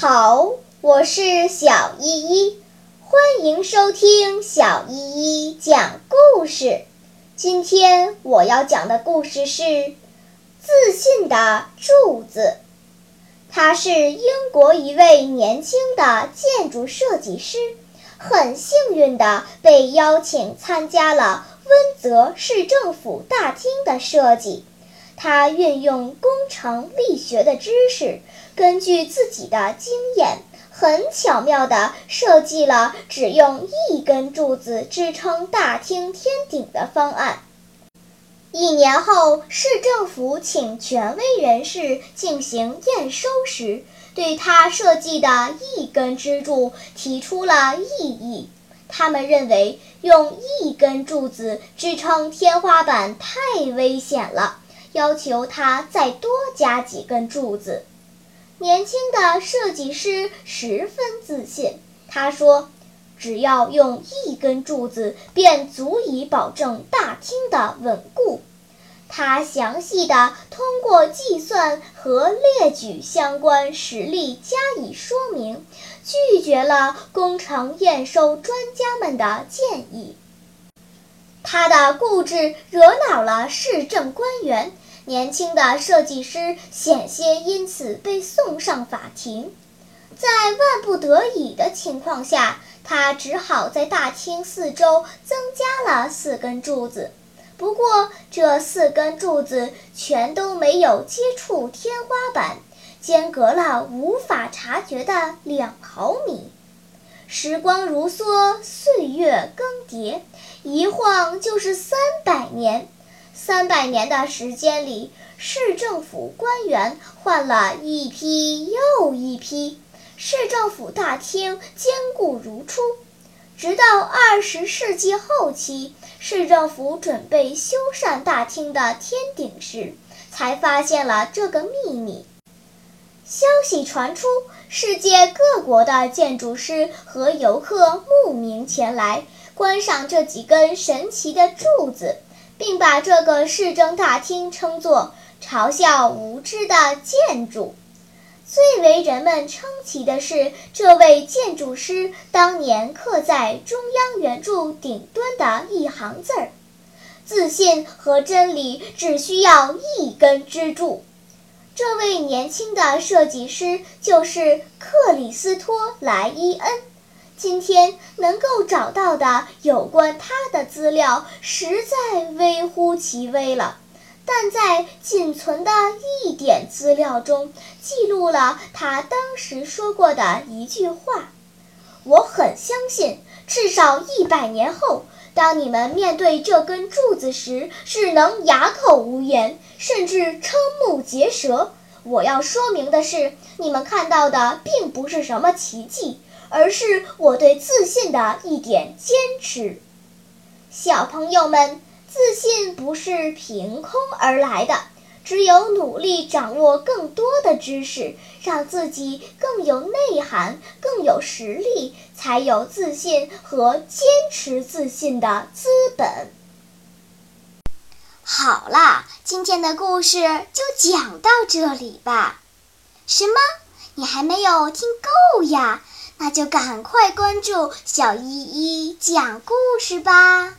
好，我是小依依，欢迎收听小依依讲故事。今天我要讲的故事是《自信的柱子》。他是英国一位年轻的建筑设计师，很幸运地被邀请参加了温泽市政府大厅的设计。他运用工程力学的知识，根据自己的经验。很巧妙地设计了只用一根柱子支撑大厅天顶的方案。一年后，市政府请权威人士进行验收时，对他设计的一根支柱提出了异议。他们认为用一根柱子支撑天花板太危险了，要求他再多加几根柱子。年轻的设计师十分自信，他说：“只要用一根柱子，便足以保证大厅的稳固。”他详细的通过计算和列举相关实例加以说明，拒绝了工程验收专家们的建议。他的固执惹恼了市政官员。年轻的设计师险些因此被送上法庭，在万不得已的情况下，他只好在大厅四周增加了四根柱子。不过，这四根柱子全都没有接触天花板，间隔了无法察觉的两毫米。时光如梭，岁月更迭，一晃就是三百年。三百年的时间里，市政府官员换了一批又一批，市政府大厅坚固如初。直到二十世纪后期，市政府准备修缮大厅的天顶时，才发现了这个秘密。消息传出，世界各国的建筑师和游客慕名前来观赏这几根神奇的柱子。并把这个市政大厅称作嘲笑无知的建筑。最为人们称奇的是，这位建筑师当年刻在中央圆柱顶端的一行字儿：“自信和真理只需要一根支柱。”这位年轻的设计师就是克里斯托莱伊恩。今天能够找到的有关他的资料实在微乎其微了，但在仅存的一点资料中，记录了他当时说过的一句话：“我很相信，至少一百年后，当你们面对这根柱子时，只能哑口无言，甚至瞠目结舌。我要说明的是，你们看到的并不是什么奇迹。”而是我对自信的一点坚持。小朋友们，自信不是凭空而来的，只有努力掌握更多的知识，让自己更有内涵、更有实力，才有自信和坚持自信的资本。好啦，今天的故事就讲到这里吧。什么？你还没有听够呀？那就赶快关注小依依讲故事吧。